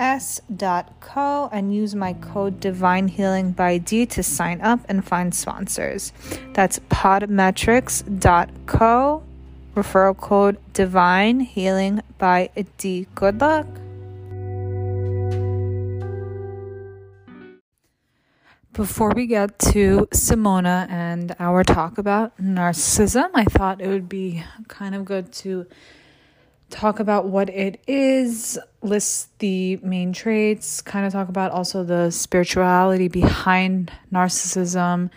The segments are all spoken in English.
s.co and use my code divine healing by d to sign up and find sponsors. That's podmetrics.co referral code divine healing by d. Good luck. Before we get to Simona and our talk about narcissism, I thought it would be kind of good to talk about what it is, list the main traits, kind of talk about also the spirituality behind narcissism.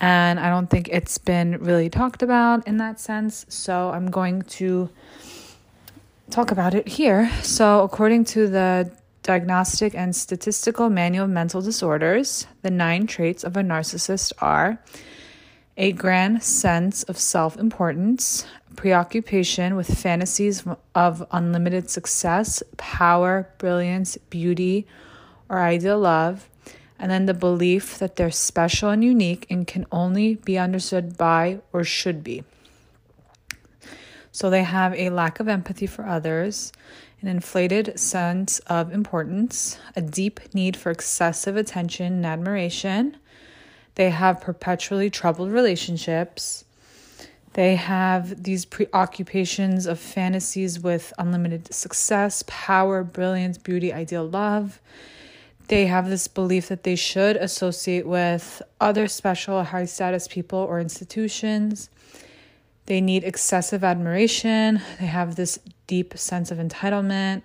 And I don't think it's been really talked about in that sense. So I'm going to talk about it here. So, according to the Diagnostic and Statistical Manual of Mental Disorders, the nine traits of a narcissist are a grand sense of self importance, preoccupation with fantasies of unlimited success, power, brilliance, beauty, or ideal love, and then the belief that they're special and unique and can only be understood by or should be. So they have a lack of empathy for others, an inflated sense of importance, a deep need for excessive attention and admiration. They have perpetually troubled relationships they have these preoccupations of fantasies with unlimited success, power, brilliance, beauty, ideal love. They have this belief that they should associate with other special, high status people or institutions. They need excessive admiration. They have this deep sense of entitlement,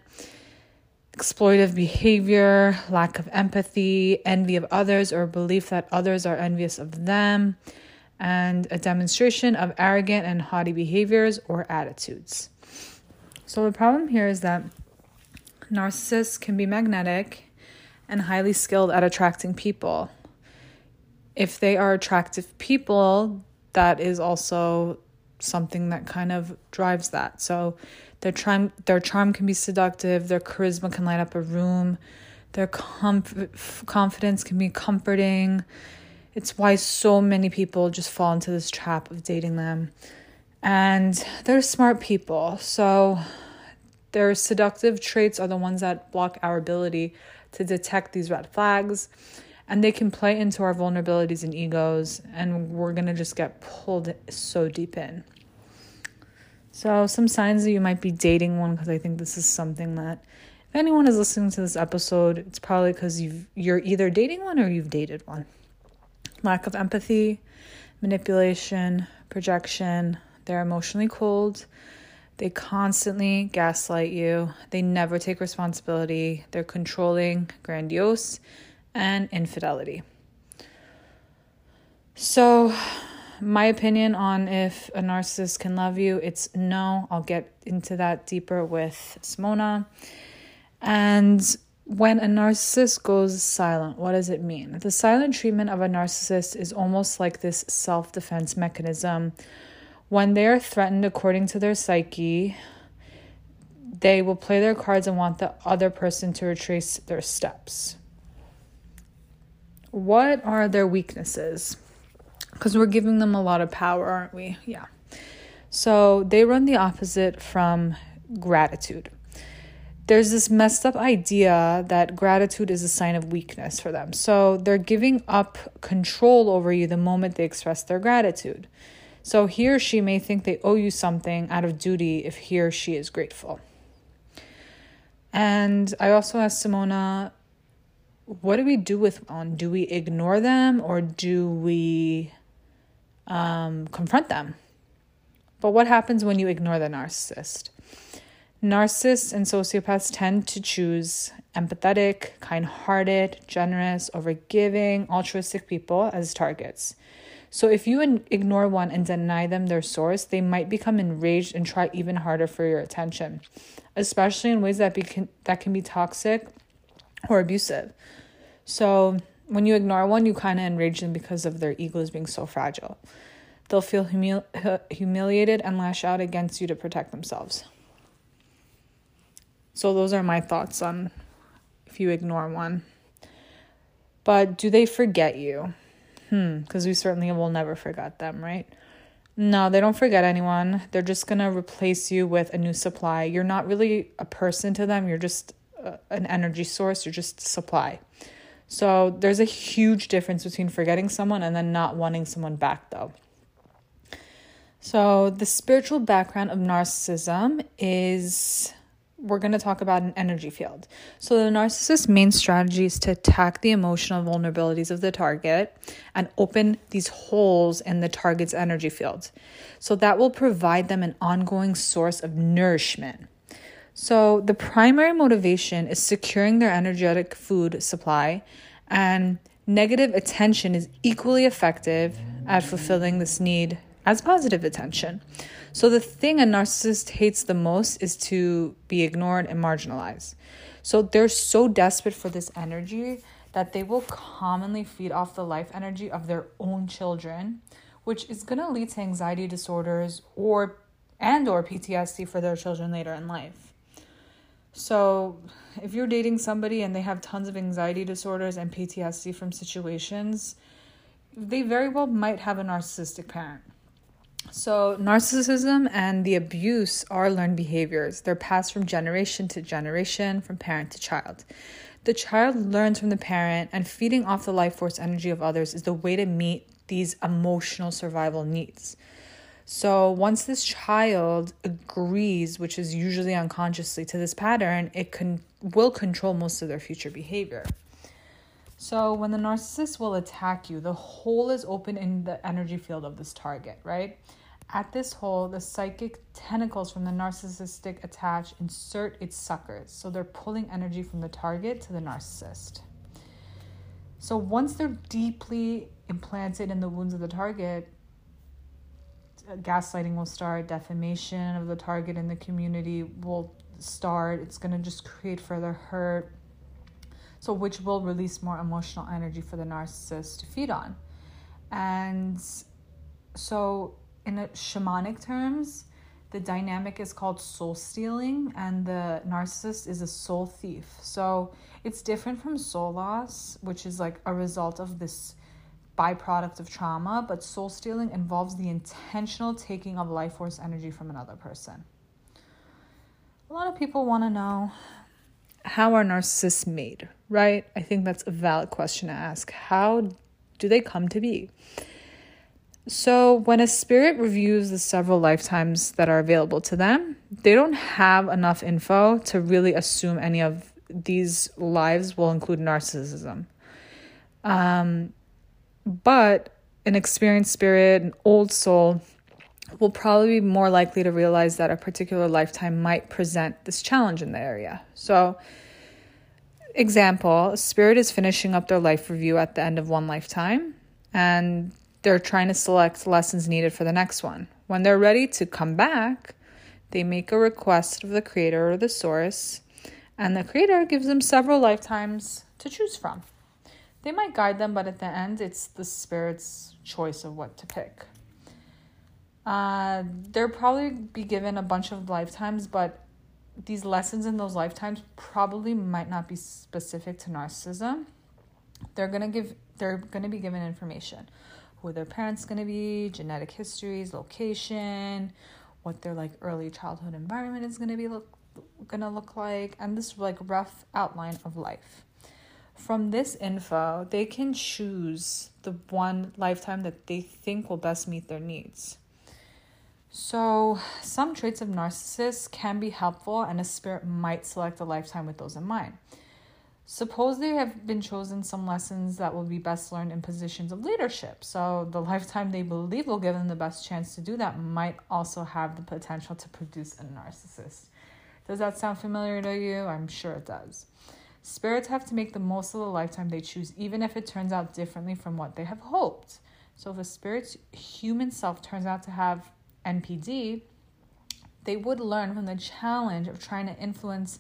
exploitive behavior, lack of empathy, envy of others, or belief that others are envious of them and a demonstration of arrogant and haughty behaviors or attitudes. So, the problem here is that narcissists can be magnetic and highly skilled at attracting people. If they are attractive people, that is also something that kind of drives that. So, their charm, their charm can be seductive, their charisma can light up a room, their comf- confidence can be comforting it's why so many people just fall into this trap of dating them. And they're smart people. So their seductive traits are the ones that block our ability to detect these red flags. And they can play into our vulnerabilities and egos. And we're going to just get pulled so deep in. So, some signs that you might be dating one, because I think this is something that if anyone is listening to this episode, it's probably because you're either dating one or you've dated one lack of empathy, manipulation, projection. They're emotionally cold. They constantly gaslight you. They never take responsibility. They're controlling, grandiose, and infidelity. So, my opinion on if a narcissist can love you, it's no. I'll get into that deeper with Simona. And when a narcissist goes silent, what does it mean? The silent treatment of a narcissist is almost like this self defense mechanism. When they are threatened according to their psyche, they will play their cards and want the other person to retrace their steps. What are their weaknesses? Because we're giving them a lot of power, aren't we? Yeah. So they run the opposite from gratitude there's this messed up idea that gratitude is a sign of weakness for them. So they're giving up control over you the moment they express their gratitude. So he or she may think they owe you something out of duty if he or she is grateful. And I also asked Simona, what do we do with on? Do we ignore them or do we um, confront them? But what happens when you ignore the narcissist? Narcissists and sociopaths tend to choose empathetic, kind hearted, generous, overgiving, altruistic people as targets. So if you ignore one and deny them their source, they might become enraged and try even harder for your attention, especially in ways that, be, that can be toxic or abusive. So when you ignore one, you kind of enrage them because of their egos being so fragile. they'll feel humil- humiliated and lash out against you to protect themselves. So, those are my thoughts on if you ignore one. But do they forget you? Hmm, because we certainly will never forget them, right? No, they don't forget anyone. They're just going to replace you with a new supply. You're not really a person to them, you're just uh, an energy source, you're just supply. So there's a huge difference between forgetting someone and then not wanting someone back, though. So, the spiritual background of narcissism is we're going to talk about an energy field. So, the narcissist's main strategy is to attack the emotional vulnerabilities of the target and open these holes in the target's energy field. So, that will provide them an ongoing source of nourishment. So, the primary motivation is securing their energetic food supply, and negative attention is equally effective at fulfilling this need as positive attention. So, the thing a narcissist hates the most is to be ignored and marginalized. So, they're so desperate for this energy that they will commonly feed off the life energy of their own children, which is going to lead to anxiety disorders or and or PTSD for their children later in life. So, if you're dating somebody and they have tons of anxiety disorders and PTSD from situations, they very well might have a narcissistic parent. So, narcissism and the abuse are learned behaviors. They're passed from generation to generation, from parent to child. The child learns from the parent, and feeding off the life force energy of others is the way to meet these emotional survival needs. So, once this child agrees, which is usually unconsciously, to this pattern, it can will control most of their future behavior. So, when the narcissist will attack you, the hole is open in the energy field of this target, right? At this hole, the psychic tentacles from the narcissistic attach insert its suckers. So, they're pulling energy from the target to the narcissist. So, once they're deeply implanted in the wounds of the target, uh, gaslighting will start, defamation of the target in the community will start. It's going to just create further hurt so which will release more emotional energy for the narcissist to feed on. And so in shamanic terms, the dynamic is called soul stealing and the narcissist is a soul thief. So it's different from soul loss, which is like a result of this byproduct of trauma, but soul stealing involves the intentional taking of life force energy from another person. A lot of people want to know how are narcissists made, right? I think that's a valid question to ask. How do they come to be? So, when a spirit reviews the several lifetimes that are available to them, they don't have enough info to really assume any of these lives will include narcissism. Um, but an experienced spirit, an old soul, will probably be more likely to realize that a particular lifetime might present this challenge in the area. So, example, spirit is finishing up their life review at the end of one lifetime and they're trying to select lessons needed for the next one. When they're ready to come back, they make a request of the creator or the source, and the creator gives them several lifetimes to choose from. They might guide them, but at the end, it's the spirit's choice of what to pick. Uh, they'll probably be given a bunch of lifetimes, but these lessons in those lifetimes probably might not be specific to narcissism. They're gonna give they're gonna be given information. Who their parents gonna be, genetic histories, location, what their like early childhood environment is gonna be look gonna look like, and this like rough outline of life. From this info, they can choose the one lifetime that they think will best meet their needs. So, some traits of narcissists can be helpful, and a spirit might select a lifetime with those in mind. Suppose they have been chosen some lessons that will be best learned in positions of leadership. So, the lifetime they believe will give them the best chance to do that might also have the potential to produce a narcissist. Does that sound familiar to you? I'm sure it does. Spirits have to make the most of the lifetime they choose, even if it turns out differently from what they have hoped. So, if a spirit's human self turns out to have NPD, they would learn from the challenge of trying to influence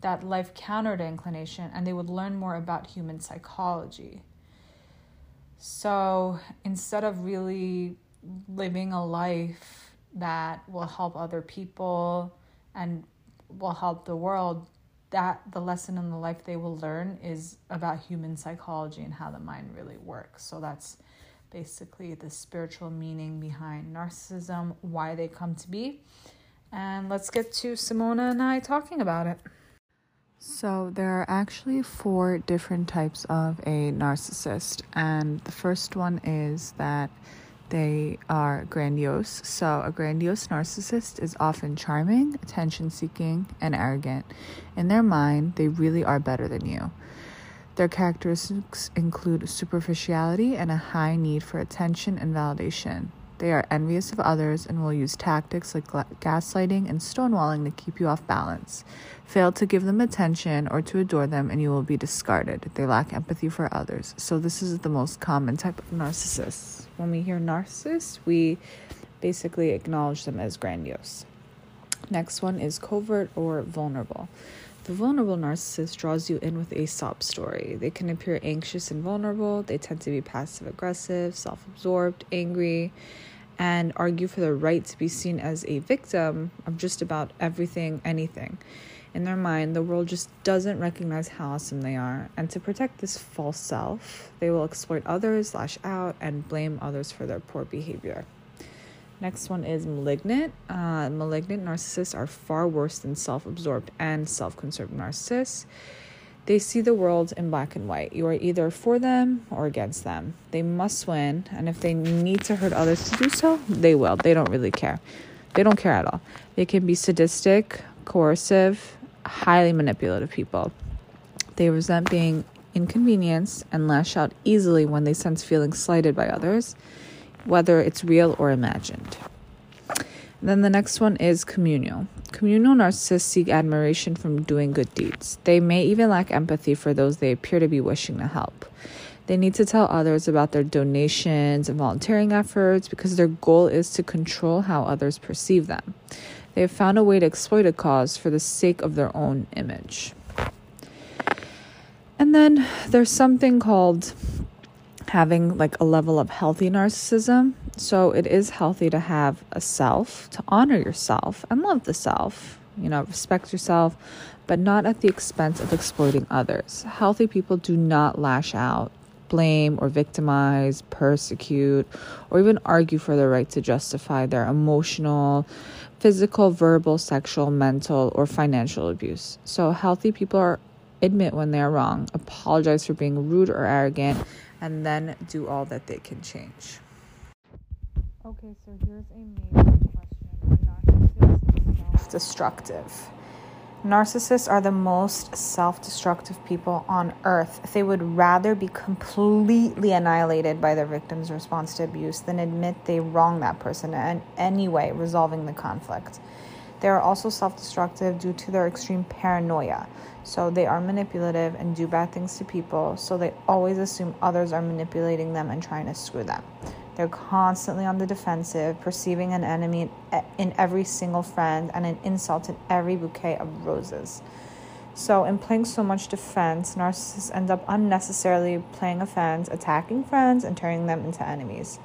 that life counter to inclination and they would learn more about human psychology. So instead of really living a life that will help other people and will help the world that the lesson in the life they will learn is about human psychology and how the mind really works so that's basically the spiritual meaning behind narcissism why they come to be and let's get to simona and i talking about it so, there are actually four different types of a narcissist, and the first one is that they are grandiose. So, a grandiose narcissist is often charming, attention seeking, and arrogant. In their mind, they really are better than you. Their characteristics include superficiality and a high need for attention and validation. They are envious of others and will use tactics like gaslighting and stonewalling to keep you off balance. Fail to give them attention or to adore them, and you will be discarded. They lack empathy for others. So, this is the most common type of narcissist. When we hear narcissist, we basically acknowledge them as grandiose. Next one is covert or vulnerable. The vulnerable narcissist draws you in with a sob story. They can appear anxious and vulnerable. They tend to be passive aggressive, self absorbed, angry, and argue for the right to be seen as a victim of just about everything, anything. In their mind, the world just doesn't recognize how awesome they are. And to protect this false self, they will exploit others, lash out, and blame others for their poor behavior. Next one is malignant. Uh, malignant narcissists are far worse than self absorbed and self conserved narcissists. They see the world in black and white. You are either for them or against them. They must win, and if they need to hurt others to do so, they will. They don't really care. They don't care at all. They can be sadistic, coercive, highly manipulative people. They resent being inconvenienced and lash out easily when they sense feeling slighted by others, whether it's real or imagined. Then the next one is communal. Communal narcissists seek admiration from doing good deeds. They may even lack empathy for those they appear to be wishing to help. They need to tell others about their donations and volunteering efforts because their goal is to control how others perceive them. They have found a way to exploit a cause for the sake of their own image. And then there's something called having like a level of healthy narcissism. So it is healthy to have a self, to honor yourself and love the self, you know, respect yourself, but not at the expense of exploiting others. Healthy people do not lash out, blame or victimize, persecute, or even argue for the right to justify their emotional, physical, verbal, sexual, mental, or financial abuse. So healthy people are admit when they're wrong, apologize for being rude or arrogant, and then do all that they can change. Okay, so here's a major question. Are narcissists self destructive? Narcissists are the most self destructive people on earth. They would rather be completely annihilated by their victim's response to abuse than admit they wronged that person in any way, resolving the conflict. They are also self destructive due to their extreme paranoia. So they are manipulative and do bad things to people, so they always assume others are manipulating them and trying to screw them. They're constantly on the defensive, perceiving an enemy in every single friend and an insult in every bouquet of roses. So, in playing so much defense, narcissists end up unnecessarily playing offense, attacking friends, and turning them into enemies.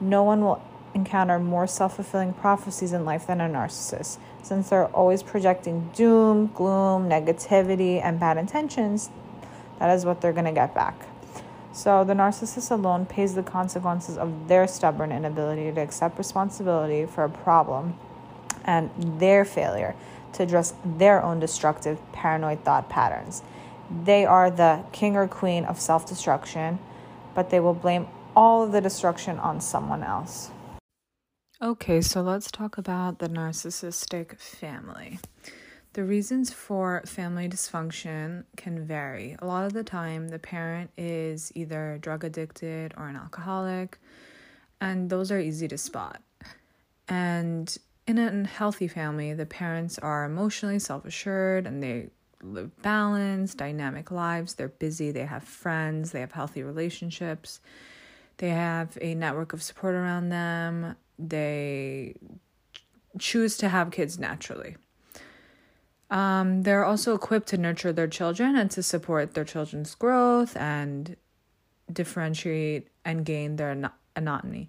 No one will encounter more self fulfilling prophecies in life than a narcissist. Since they're always projecting doom, gloom, negativity, and bad intentions, that is what they're going to get back. So the narcissist alone pays the consequences of their stubborn inability to accept responsibility for a problem and their failure to address their own destructive paranoid thought patterns. They are the king or queen of self destruction, but they will blame all of the destruction on someone else. Okay, so let's talk about the narcissistic family. The reasons for family dysfunction can vary. A lot of the time, the parent is either drug addicted or an alcoholic, and those are easy to spot. And in a healthy family, the parents are emotionally self assured and they live balanced, dynamic lives. They're busy, they have friends, they have healthy relationships, they have a network of support around them, they choose to have kids naturally. Um, they're also equipped to nurture their children and to support their children's growth and differentiate and gain their autonomy.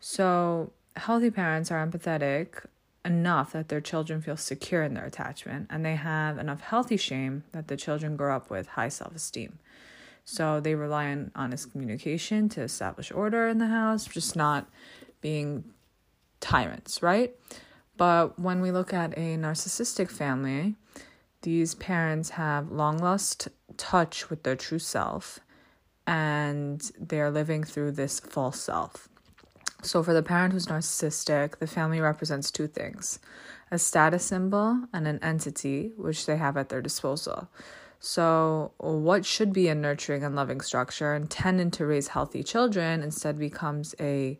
So, healthy parents are empathetic enough that their children feel secure in their attachment and they have enough healthy shame that the children grow up with high self esteem. So they rely on honest communication to establish order in the house, just not being tyrants, right? But when we look at a narcissistic family, these parents have long lost touch with their true self and they're living through this false self. So, for the parent who's narcissistic, the family represents two things a status symbol and an entity which they have at their disposal. So, what should be a nurturing and loving structure intended to raise healthy children instead becomes a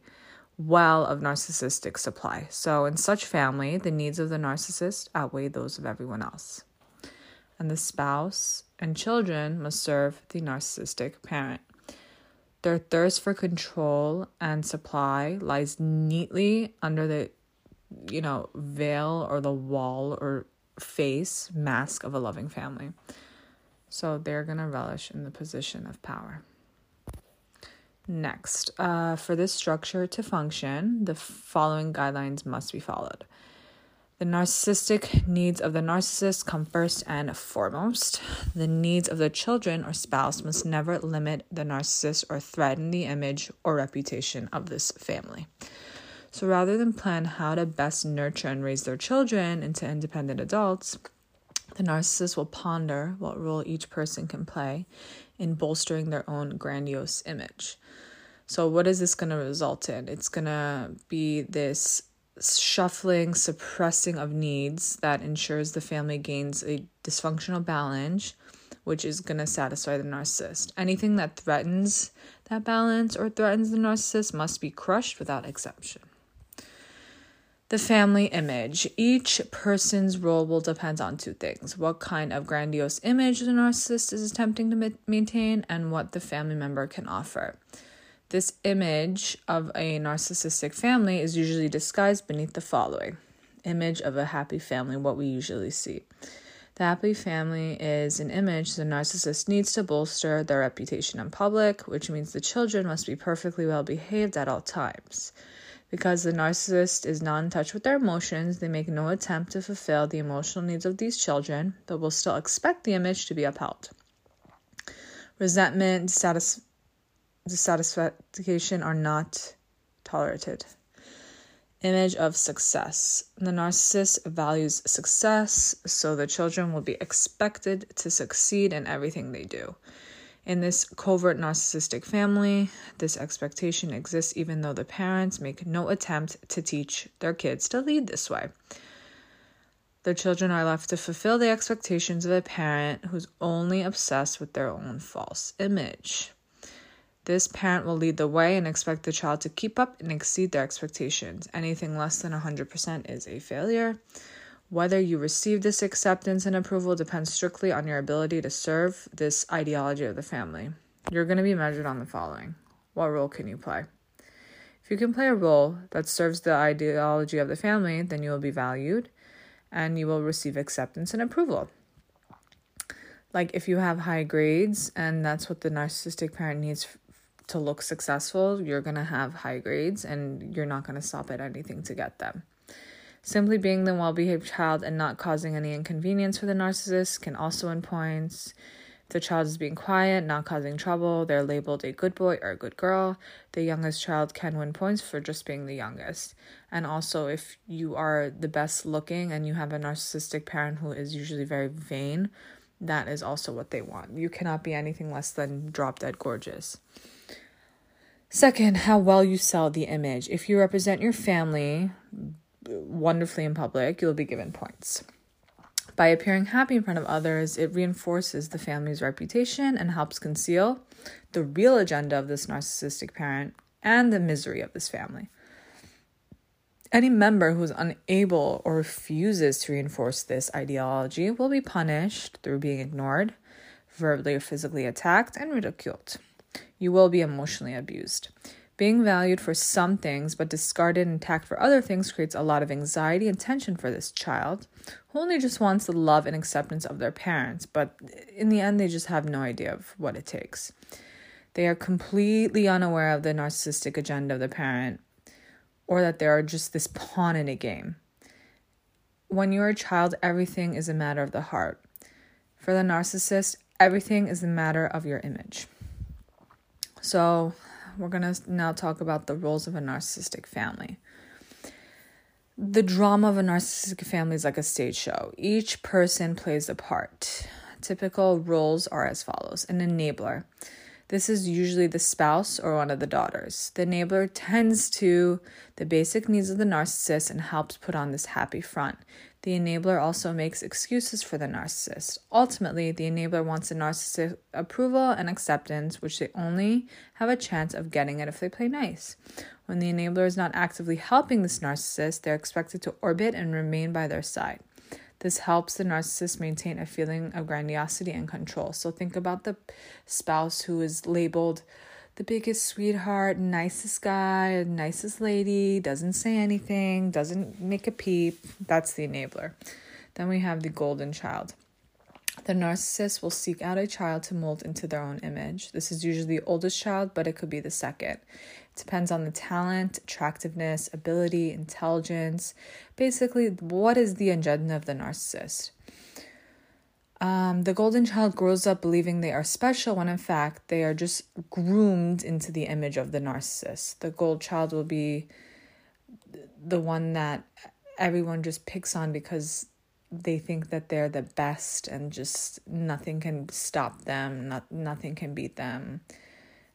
well of narcissistic supply. So, in such family, the needs of the narcissist outweigh those of everyone else. And the spouse and children must serve the narcissistic parent. Their thirst for control and supply lies neatly under the, you know, veil or the wall or face mask of a loving family. So they're going to relish in the position of power. Next, uh, for this structure to function, the following guidelines must be followed. The narcissistic needs of the narcissist come first and foremost. The needs of the children or spouse must never limit the narcissist or threaten the image or reputation of this family. So rather than plan how to best nurture and raise their children into independent adults, the narcissist will ponder what role each person can play in bolstering their own grandiose image. So, what is this going to result in? It's going to be this shuffling, suppressing of needs that ensures the family gains a dysfunctional balance, which is going to satisfy the narcissist. Anything that threatens that balance or threatens the narcissist must be crushed without exception. The family image. Each person's role will depend on two things what kind of grandiose image the narcissist is attempting to maintain, and what the family member can offer. This image of a narcissistic family is usually disguised beneath the following image of a happy family, what we usually see. The happy family is an image the narcissist needs to bolster their reputation in public, which means the children must be perfectly well behaved at all times. Because the narcissist is not in touch with their emotions, they make no attempt to fulfill the emotional needs of these children, but will still expect the image to be upheld. Resentment, dissatis- dissatisfaction are not tolerated. Image of success. The narcissist values success, so the children will be expected to succeed in everything they do. In this covert narcissistic family, this expectation exists even though the parents make no attempt to teach their kids to lead this way. The children are left to fulfill the expectations of a parent who's only obsessed with their own false image. This parent will lead the way and expect the child to keep up and exceed their expectations. Anything less than 100% is a failure. Whether you receive this acceptance and approval depends strictly on your ability to serve this ideology of the family. You're going to be measured on the following What role can you play? If you can play a role that serves the ideology of the family, then you will be valued and you will receive acceptance and approval like if you have high grades and that's what the narcissistic parent needs to look successful, you're going to have high grades and you're not going to stop at anything to get them. Simply being the well behaved child and not causing any inconvenience for the narcissist can also win points. If the child is being quiet, not causing trouble, they're labeled a good boy or a good girl. The youngest child can win points for just being the youngest. And also, if you are the best looking and you have a narcissistic parent who is usually very vain, that is also what they want. You cannot be anything less than drop dead gorgeous. Second, how well you sell the image. If you represent your family wonderfully in public, you'll be given points. By appearing happy in front of others, it reinforces the family's reputation and helps conceal the real agenda of this narcissistic parent and the misery of this family. Any member who is unable or refuses to reinforce this ideology will be punished through being ignored, verbally or physically attacked, and ridiculed you will be emotionally abused. Being valued for some things but discarded and attacked for other things creates a lot of anxiety and tension for this child who only just wants the love and acceptance of their parents, but in the end, they just have no idea of what it takes. They are completely unaware of the narcissistic agenda of the parent, or that they are just this pawn in a game. When you're a child, everything is a matter of the heart. For the narcissist, everything is a matter of your image. So, we're going to now talk about the roles of a narcissistic family. The drama of a narcissistic family is like a stage show. Each person plays a part. Typical roles are as follows an enabler. This is usually the spouse or one of the daughters. The enabler tends to the basic needs of the narcissist and helps put on this happy front. The enabler also makes excuses for the narcissist. Ultimately, the enabler wants the narcissist approval and acceptance, which they only have a chance of getting it if they play nice. When the enabler is not actively helping this narcissist, they're expected to orbit and remain by their side. This helps the narcissist maintain a feeling of grandiosity and control. So think about the spouse who is labeled the biggest sweetheart, nicest guy, nicest lady, doesn't say anything, doesn't make a peep. That's the enabler. Then we have the golden child. The narcissist will seek out a child to mold into their own image. This is usually the oldest child, but it could be the second. It depends on the talent, attractiveness, ability, intelligence. Basically, what is the agenda of the narcissist? Um, the golden child grows up believing they are special when in fact they are just groomed into the image of the narcissist. The gold child will be the one that everyone just picks on because they think that they're the best and just nothing can stop them, not, nothing can beat them.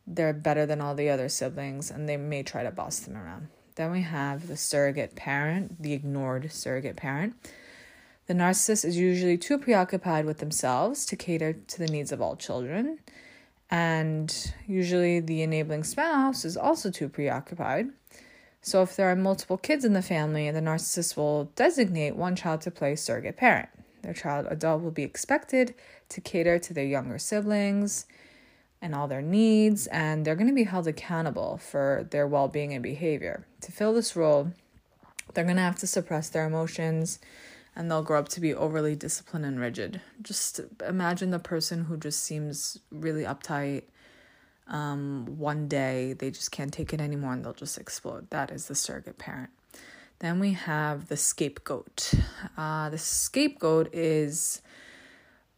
They're better than all the other siblings and they may try to boss them around. Then we have the surrogate parent, the ignored surrogate parent. The narcissist is usually too preoccupied with themselves to cater to the needs of all children. And usually the enabling spouse is also too preoccupied. So if there are multiple kids in the family, the narcissist will designate one child to play surrogate parent. Their child adult will be expected to cater to their younger siblings and all their needs, and they're going to be held accountable for their well being and behavior. To fill this role, they're going to have to suppress their emotions and they'll grow up to be overly disciplined and rigid. Just imagine the person who just seems really uptight. Um, one day they just can't take it anymore and they'll just explode. That is the surrogate parent. Then we have the scapegoat. Uh, the scapegoat is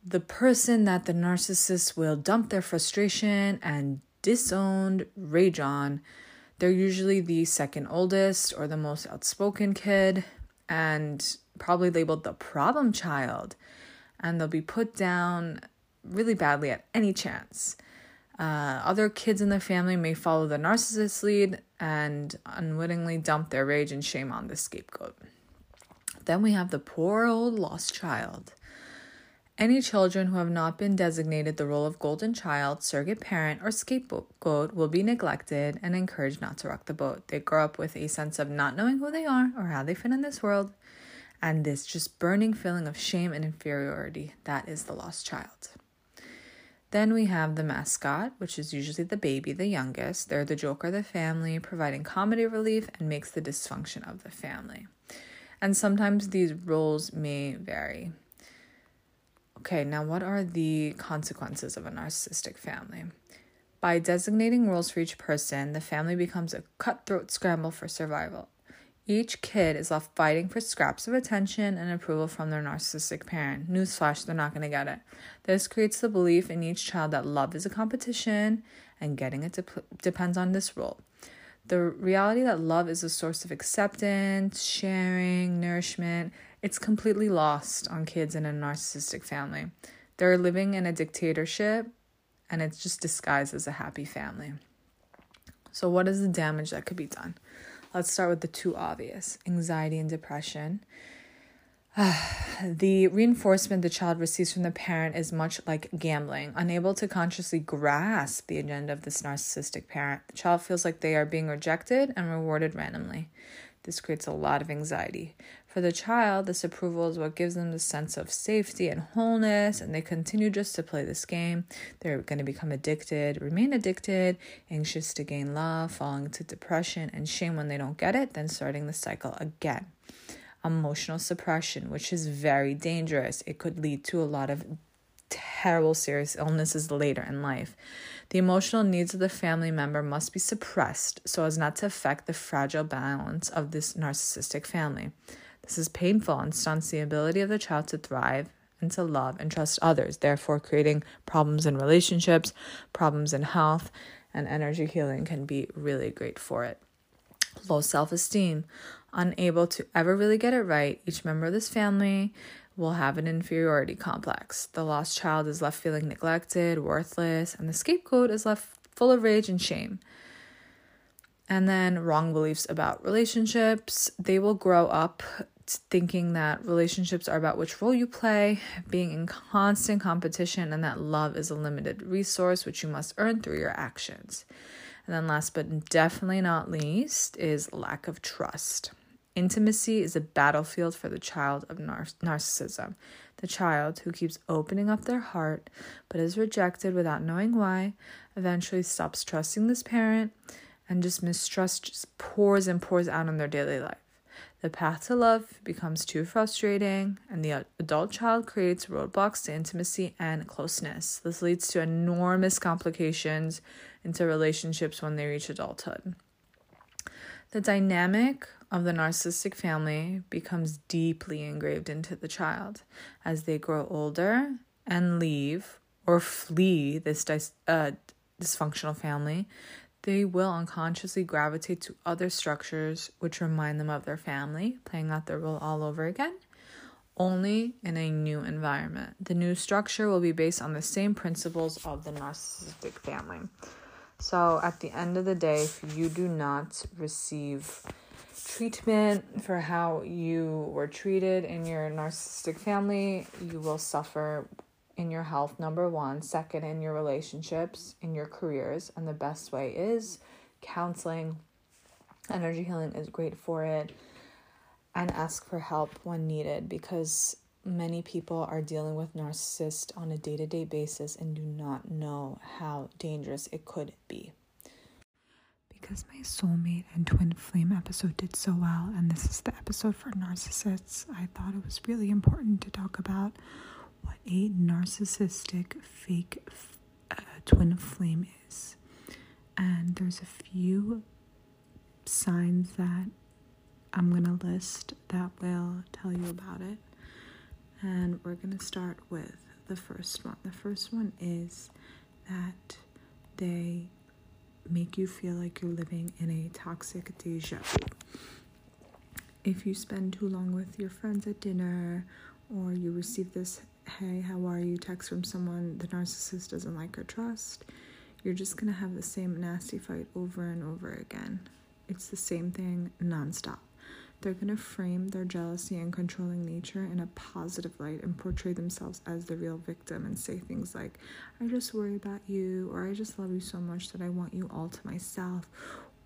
the person that the narcissist will dump their frustration and disowned rage on. They're usually the second oldest or the most outspoken kid and probably labeled the problem child, and they'll be put down really badly at any chance. Uh, other kids in the family may follow the narcissist's lead and unwittingly dump their rage and shame on the scapegoat. Then we have the poor old lost child. Any children who have not been designated the role of golden child, surrogate parent, or scapegoat will be neglected and encouraged not to rock the boat. They grow up with a sense of not knowing who they are or how they fit in this world and this just burning feeling of shame and inferiority. That is the lost child. Then we have the mascot, which is usually the baby, the youngest. They're the joker of the family, providing comedy relief and makes the dysfunction of the family. And sometimes these roles may vary. Okay, now what are the consequences of a narcissistic family? By designating roles for each person, the family becomes a cutthroat scramble for survival. Each kid is left fighting for scraps of attention and approval from their narcissistic parent. Newsflash, they're not going to get it. This creates the belief in each child that love is a competition and getting it dep- depends on this role. The reality that love is a source of acceptance, sharing, nourishment, it's completely lost on kids in a narcissistic family. They're living in a dictatorship and it's just disguised as a happy family. So, what is the damage that could be done? Let's start with the two obvious anxiety and depression. the reinforcement the child receives from the parent is much like gambling, unable to consciously grasp the agenda of this narcissistic parent. The child feels like they are being rejected and rewarded randomly. This creates a lot of anxiety. For the child, this approval is what gives them the sense of safety and wholeness, and they continue just to play this game. They're going to become addicted, remain addicted, anxious to gain love, falling into depression and shame when they don't get it, then starting the cycle again. Emotional suppression, which is very dangerous, it could lead to a lot of terrible serious illnesses later in life. The emotional needs of the family member must be suppressed so as not to affect the fragile balance of this narcissistic family. This is painful and stunts the ability of the child to thrive and to love and trust others, therefore, creating problems in relationships, problems in health, and energy healing can be really great for it. Low self esteem, unable to ever really get it right, each member of this family will have an inferiority complex. The lost child is left feeling neglected, worthless, and the scapegoat is left full of rage and shame. And then wrong beliefs about relationships. They will grow up thinking that relationships are about which role you play, being in constant competition, and that love is a limited resource which you must earn through your actions. And then, last but definitely not least, is lack of trust. Intimacy is a battlefield for the child of nar- narcissism. The child who keeps opening up their heart but is rejected without knowing why eventually stops trusting this parent and just mistrust just pours and pours out in their daily life. The path to love becomes too frustrating, and the adult child creates roadblocks to intimacy and closeness. This leads to enormous complications into relationships when they reach adulthood. The dynamic of the narcissistic family becomes deeply engraved into the child as they grow older and leave or flee this dis- uh, dysfunctional family they will unconsciously gravitate to other structures which remind them of their family, playing out their role all over again, only in a new environment. The new structure will be based on the same principles of the narcissistic family. So, at the end of the day, if you do not receive treatment for how you were treated in your narcissistic family, you will suffer in your health, number one. Second, in your relationships, in your careers. And the best way is counseling. Energy healing is great for it. And ask for help when needed because many people are dealing with narcissists on a day to day basis and do not know how dangerous it could be. Because my soulmate and twin flame episode did so well, and this is the episode for narcissists, I thought it was really important to talk about what a narcissistic fake uh, twin flame is. And there's a few signs that I'm going to list that will tell you about it. And we're going to start with the first one. The first one is that they make you feel like you're living in a toxic deja vu. If you spend too long with your friends at dinner, or you receive this hey, how are you text from someone the narcissist doesn't like or trust, you're just to have the same nasty fight over and over again. It's the same thing nonstop. They're going to frame their jealousy and controlling nature in a positive light and portray themselves as the real victim and say things like, I just worry about you, or I just love you so much that I want you all to myself,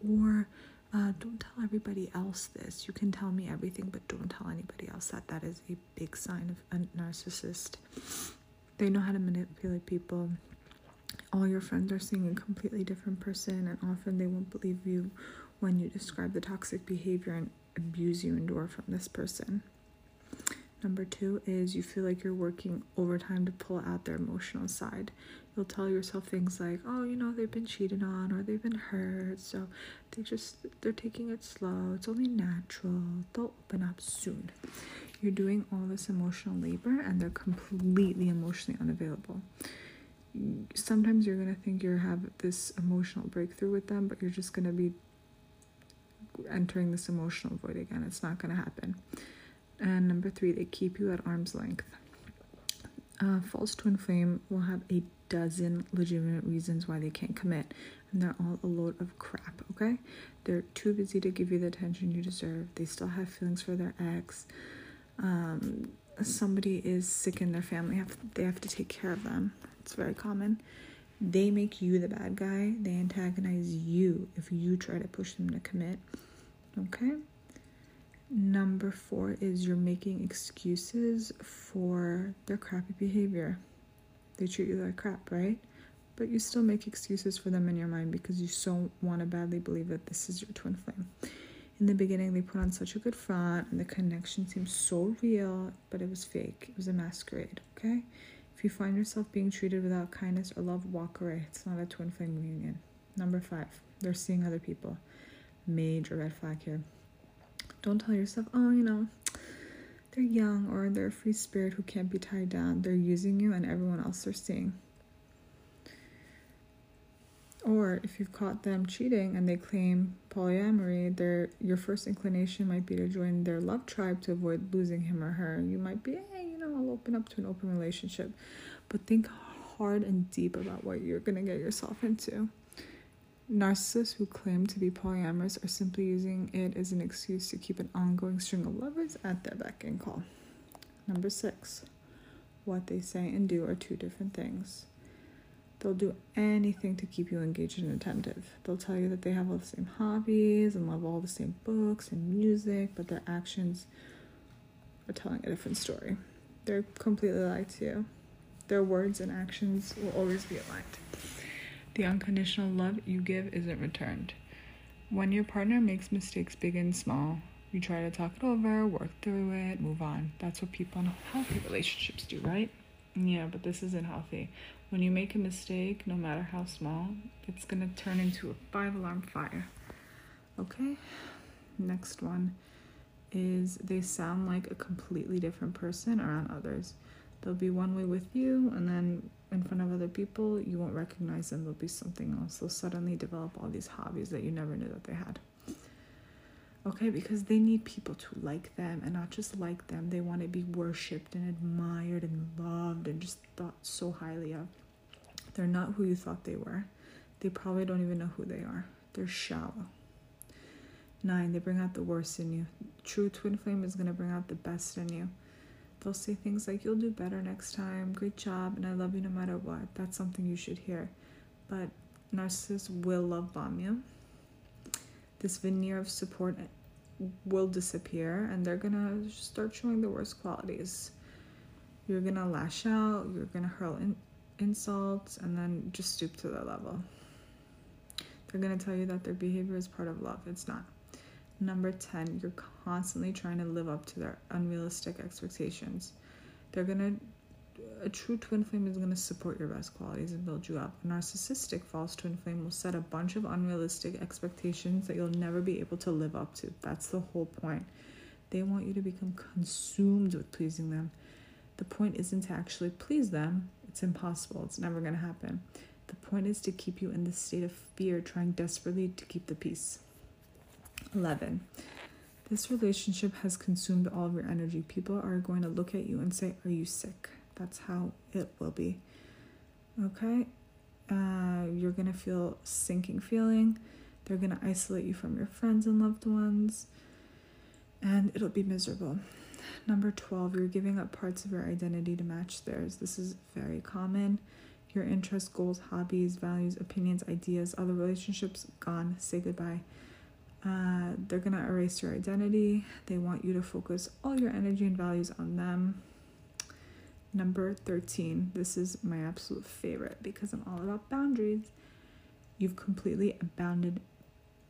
or uh, don't tell everybody else this. You can tell me everything, but don't tell anybody else that. That is a big sign of a narcissist. They know how to manipulate people. All your friends are seeing a completely different person, and often they won't believe you when you describe the toxic behavior and abuse you endure from this person. Number two is you feel like you're working overtime to pull out their emotional side. You'll tell yourself things like oh you know they've been cheated on or they've been hurt so they just they're taking it slow. It's only natural. They'll open up soon. You're doing all this emotional labor and they're completely emotionally unavailable. Sometimes you're going to think you have this emotional breakthrough with them but you're just going to be entering this emotional void again it's not going to happen and number three they keep you at arm's length uh, false twin flame will have a dozen legitimate reasons why they can't commit, and they're all a load of crap, okay? They're too busy to give you the attention you deserve. They still have feelings for their ex. Um, somebody is sick in their family, have, they have to take care of them. It's very common. They make you the bad guy, they antagonize you if you try to push them to commit, okay? Number four is you're making excuses for their crappy behavior they treat you like crap, right? But you still make excuses for them in your mind because you so want to badly believe that this is your twin flame. In the beginning, they put on such a good front and the connection seemed so real, but it was fake. It was a masquerade, okay? If you find yourself being treated without kindness or love, walk away. It's not a twin flame reunion. Number five, they're seeing other people. Major red flag here. Don't tell yourself, oh, you know, they're young or they're a free spirit who can't be tied down. They're using you and everyone else they're seeing. Or if you've caught them cheating and they claim polyamory, their your first inclination might be to join their love tribe to avoid losing him or her. You might be, hey, you know, I'll open up to an open relationship. But think hard and deep about what you're gonna get yourself into. Narcissists who claim to be polyamorous are simply using it as an excuse to keep an ongoing string of lovers at their beck and call. Number six, what they say and do are two different things. They'll do anything to keep you engaged and attentive. They'll tell you that they have all the same hobbies and love all the same books and music, but their actions are telling a different story. They're completely lied to you. Their words and actions will always be aligned. The unconditional love you give isn't returned. When your partner makes mistakes big and small, you try to talk it over, work through it, move on. That's what people in healthy relationships do, right? Yeah, but this isn't healthy. When you make a mistake, no matter how small, it's gonna turn into a five alarm fire. Okay? Next one is they sound like a completely different person around others. They'll be one way with you, and then in front of other people, you won't recognize them. They'll be something else. They'll suddenly develop all these hobbies that you never knew that they had. Okay, because they need people to like them and not just like them. They want to be worshipped and admired and loved and just thought so highly of. They're not who you thought they were. They probably don't even know who they are. They're shallow. Nine, they bring out the worst in you. True twin flame is going to bring out the best in you. They'll say things like, You'll do better next time, great job, and I love you no matter what. That's something you should hear. But narcissists will love bomb you. This veneer of support will disappear, and they're to start showing the worst qualities. You're to lash out, you're to hurl in insults and then just stoop to their level. They're to tell you that their behavior is part of love. It's not. Number 10, you're constantly trying to live up to their unrealistic expectations. They're going to a true twin flame is going to support your best qualities and build you up. A narcissistic false twin flame will set a bunch of unrealistic expectations that you'll never be able to live up to. That's the whole point. They want you to become consumed with pleasing them. The point isn't to actually please them, it's impossible. It's never going to happen. The point is to keep you in this state of fear, trying desperately to keep the peace. 11. This relationship has consumed all of your energy. People are going to look at you and say, Are you sick? That's how it will be. Okay? Uh, you're going to feel sinking feeling. They're going to isolate you from your friends and loved ones. And it'll be miserable. Number 12, you're giving up parts of your identity to match theirs. This is very common. Your interests, goals, hobbies, values, opinions, ideas, other relationships, gone. Say goodbye. Uh, they're going to erase your identity. They want you to focus all your energy and values on them. Number 13, this is my absolute favorite because I'm all about boundaries. You've completely abandoned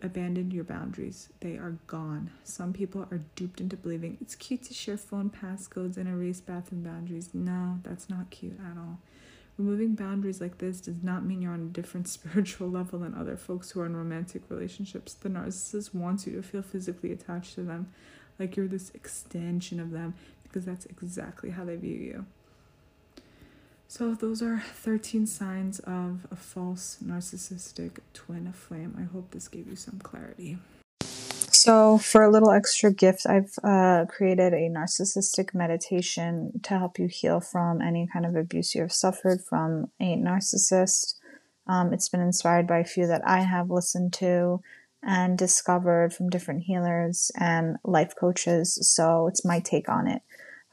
abandoned your boundaries. They are gone. Some people are duped into believing it's cute to share phone passcodes and erase bathroom boundaries. No, that's not cute at all. Removing boundaries like this does not mean you're on a different spiritual level than other folks who are in romantic relationships. The narcissist wants you to feel physically attached to them, like you're this extension of them, because that's exactly how they view you. So, those are 13 signs of a false narcissistic twin flame. I hope this gave you some clarity. So, for a little extra gift, I've uh, created a narcissistic meditation to help you heal from any kind of abuse you have suffered from a narcissist. Um, it's been inspired by a few that I have listened to and discovered from different healers and life coaches. So, it's my take on it.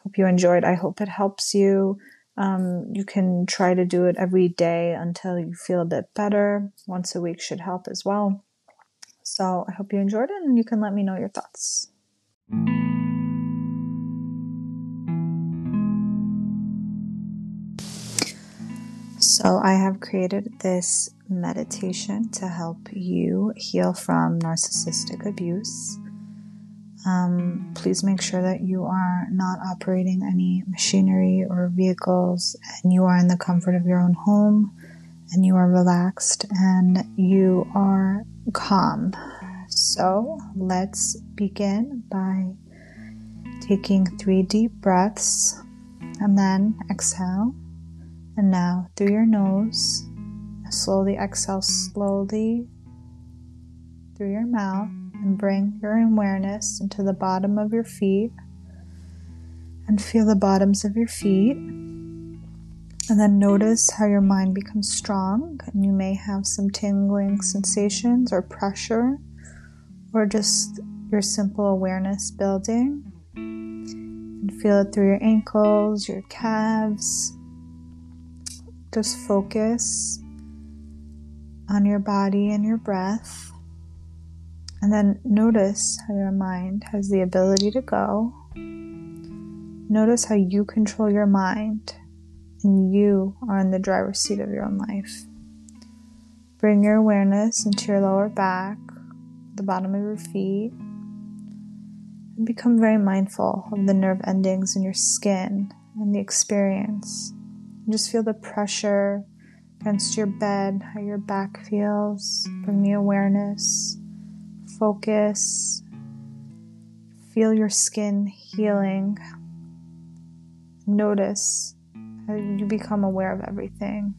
Hope you enjoyed. I hope it helps you um, you can try to do it every day until you feel a bit better. Once a week should help as well. So I hope you enjoyed it and you can let me know your thoughts. So I have created this meditation to help you heal from narcissistic abuse. Um, please make sure that you are not operating any machinery or vehicles and you are in the comfort of your own home and you are relaxed and you are calm. So let's begin by taking three deep breaths and then exhale. And now through your nose, slowly exhale slowly through your mouth and bring your awareness into the bottom of your feet and feel the bottoms of your feet. And then notice how your mind becomes strong, and you may have some tingling sensations or pressure, or just your simple awareness building. And feel it through your ankles, your calves. Just focus on your body and your breath. And then notice how your mind has the ability to go. Notice how you control your mind and you are in the driver's seat of your own life. Bring your awareness into your lower back, the bottom of your feet, and become very mindful of the nerve endings in your skin and the experience. And just feel the pressure against your bed, how your back feels. Bring the awareness focus. Feel your skin healing. Notice Uh, you become aware of everything.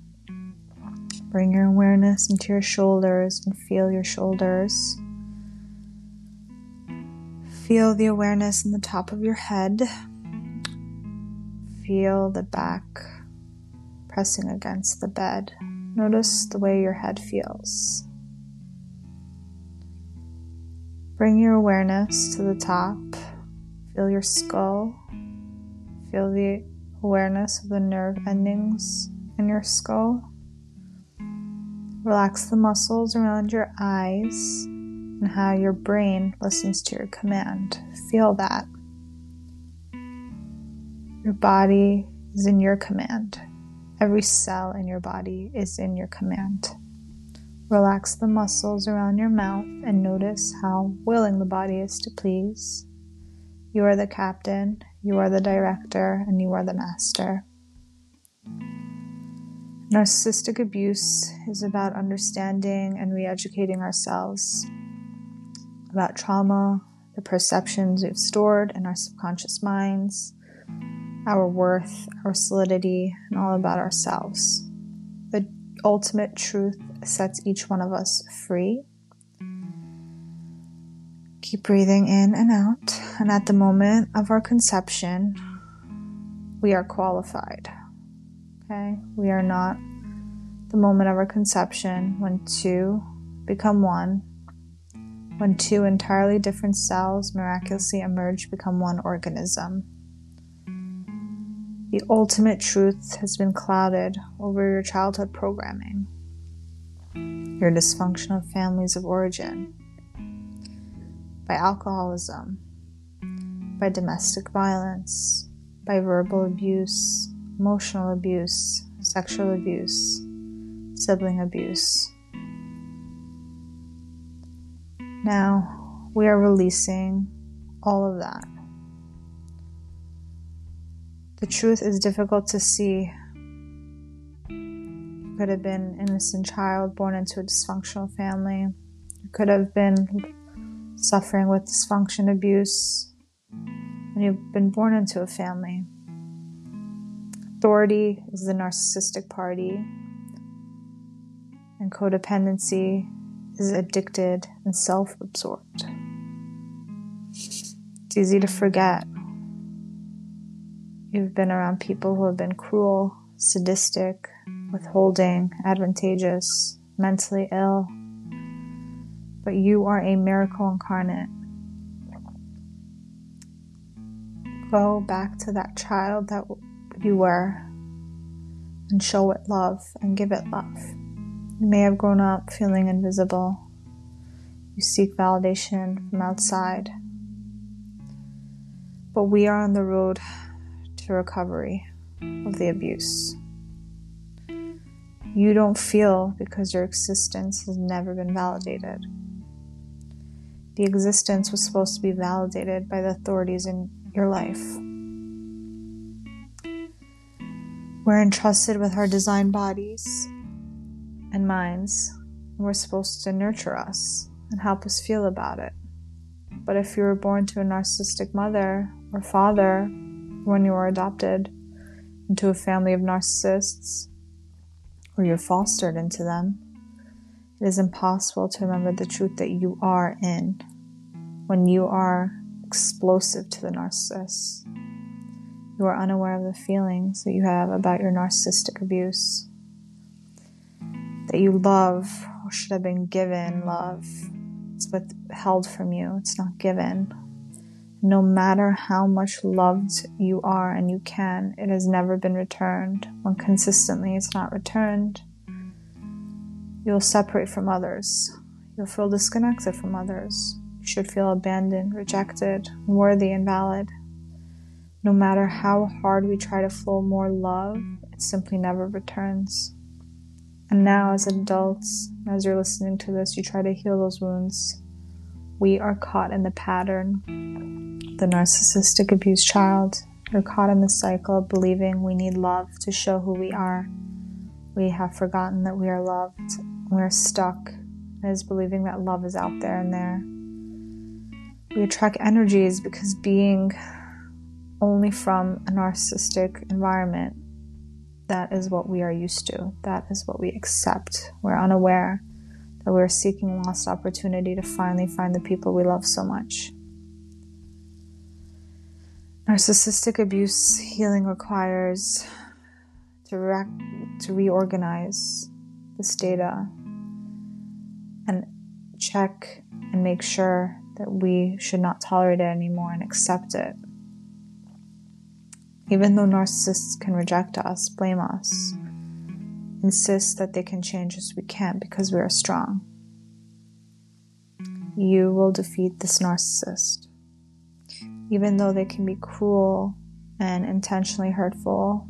Bring your awareness into your shoulders and feel your shoulders. Feel the awareness in the top of your head. Feel the back pressing against the bed. Notice the way your head feels. Bring your awareness to the top. Feel your skull. Feel the awareness of the nerve endings in your skull. Relax the muscles around your eyes and how your brain listens to your command. Feel that. Your body is in your command. Every cell in your body is in your command. Relax the muscles around your mouth and notice how willing the body is to please. You are the captain, you are the director, and you are the master. Narcissistic abuse is about understanding and re educating ourselves about trauma, the perceptions we've stored in our subconscious minds, our worth, our solidity, and all about ourselves. The ultimate truth sets each one of us free. Keep breathing in and out. And at the moment of our conception, we are qualified. Okay? We are not the moment of our conception when two become one, when two entirely different cells miraculously emerge, become one organism. The ultimate truth has been clouded over your childhood programming your dysfunctional families of origin, by alcoholism, by domestic violence, by verbal abuse, emotional abuse, sexual abuse, sibling abuse. Now we are releasing all of that. The truth is difficult to see could have been an innocent child born into a dysfunctional family. You could have been suffering with dysfunction abuse, and you've been born into a family. Authority is the narcissistic party, and codependency is addicted and self absorbed. It's easy to forget. You've been around people who have been cruel, sadistic, withholding, advantageous, mentally ill. But you are a miracle incarnate. Go back to that child that you were and show it love and give it love. You may have grown up feeling invisible. You seek validation from outside. But we are on the road to recovery of the abuse you don't feel because your existence has never been validated. The existence was supposed to be validated by the authorities in your life. We're entrusted with our design bodies and minds, and we're supposed to nurture us and help us feel about it. But if you were born to a narcissistic mother or father when you were adopted into a family of narcissists, or you're fostered into them, it is impossible to remember the truth that you are in when you are explosive to the narcissist. You are unaware of the feelings that you have about your narcissistic abuse. That you love or should have been given love. It's withheld from you, it's not given. No matter how much loved you are and you can, it has never been returned. When consistently it's not returned, you'll separate from others. You'll feel disconnected from others. Should feel abandoned, rejected, unworthy, invalid. No matter how hard we try to flow more love, it simply never returns. And now, as adults, as you're listening to this, you try to heal those wounds. We are caught in the pattern. The narcissistic abused child, you're caught in the cycle of believing we need love to show who we are. We have forgotten that we are loved. We're stuck as believing that love is out there and there. We attract energies because being only from a narcissistic environment. That is what we are used to. That is what we accept. We're unaware that we're seeking lost opportunity to finally find the people we love so much. Narcissistic abuse healing requires to, rec- to reorganize this data and check and make sure that we should not tolerate it anymore and accept it even though narcissists can reject us, blame us, insist that they can change us, we can't because we are strong. You will defeat this narcissist. Even though they can be cruel and intentionally hurtful,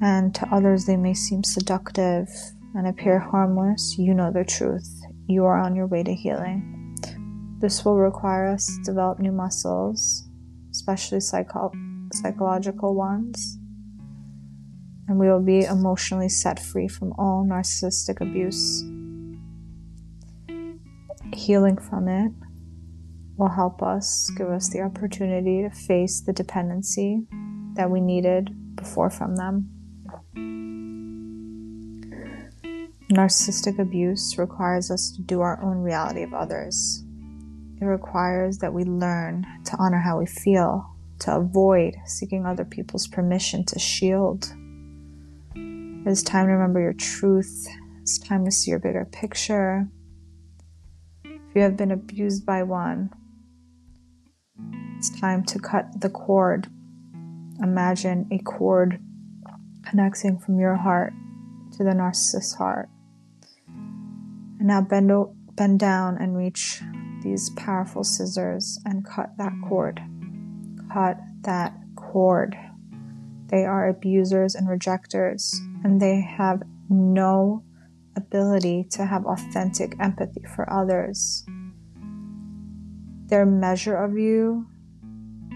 and to others they may seem seductive and appear harmless, you know the truth. You are on your way to healing. This will require us to develop new muscles especially psycho- psychological ones. And we will be emotionally set free from all narcissistic abuse. Healing from it will help us, give us the opportunity to face the dependency that we needed before from them. Narcissistic abuse requires us to do our own reality of others. It requires that we learn to honor how we feel, to avoid seeking other people's permission to shield. It is time to remember your truth. It's time to see your bigger picture. If you have been abused by one, it's time to cut the cord. Imagine a cord connecting from your heart to the narcissist's heart. And now bend, bend down and reach these powerful scissors and cut that cord. Cut that cord. They are abusers and rejectors, and they have no ability to have authentic empathy for others. Their measure of you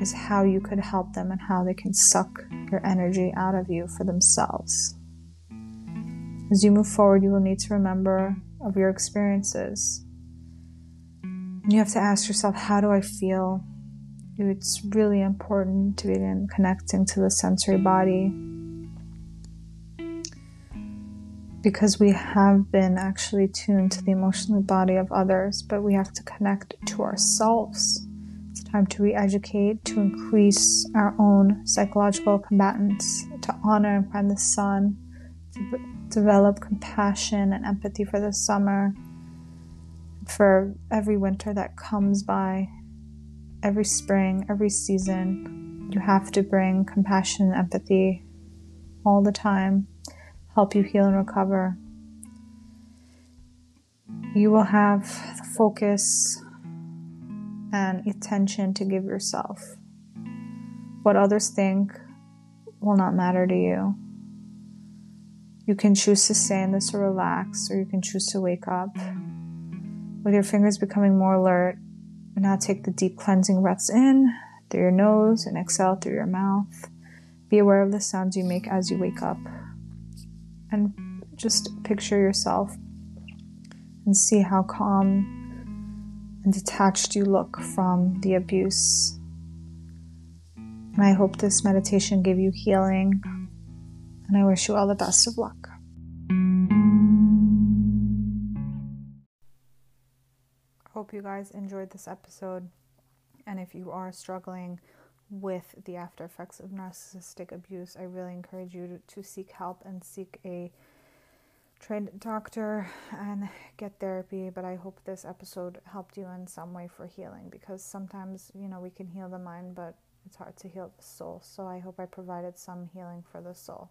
is how you could help them and how they can suck your energy out of you for themselves. As you move forward, you will need to remember of your experiences and you have to ask yourself, how do I feel? It's really important to begin connecting to the sensory body because we have been actually tuned to the emotional body of others, but we have to connect to ourselves. It's time to re educate, to increase our own psychological combatants, to honor and find the sun, to develop compassion and empathy for the summer for every winter that comes by, every spring, every season. You have to bring compassion and empathy all the time, help you heal and recover. You will have the focus and attention to give yourself. What others think will not matter to you. You can choose to stay in this or relax, or you can choose to wake up With your fingers becoming more alert, now take the deep cleansing breaths in through your nose and exhale through your mouth. Be aware of the sounds you make as you wake up. And just picture yourself and see how calm and detached you look from the abuse. And I hope this meditation gave you healing, and I wish you all the best of luck. Hope you guys enjoyed this episode. And if you are struggling with the after effects of narcissistic abuse, I really encourage you to, to seek help and seek a trained doctor and get therapy. But I hope this episode helped you in some way for healing because sometimes, you know, we can heal the mind, but it's hard to heal the soul. So I hope I provided some healing for the soul.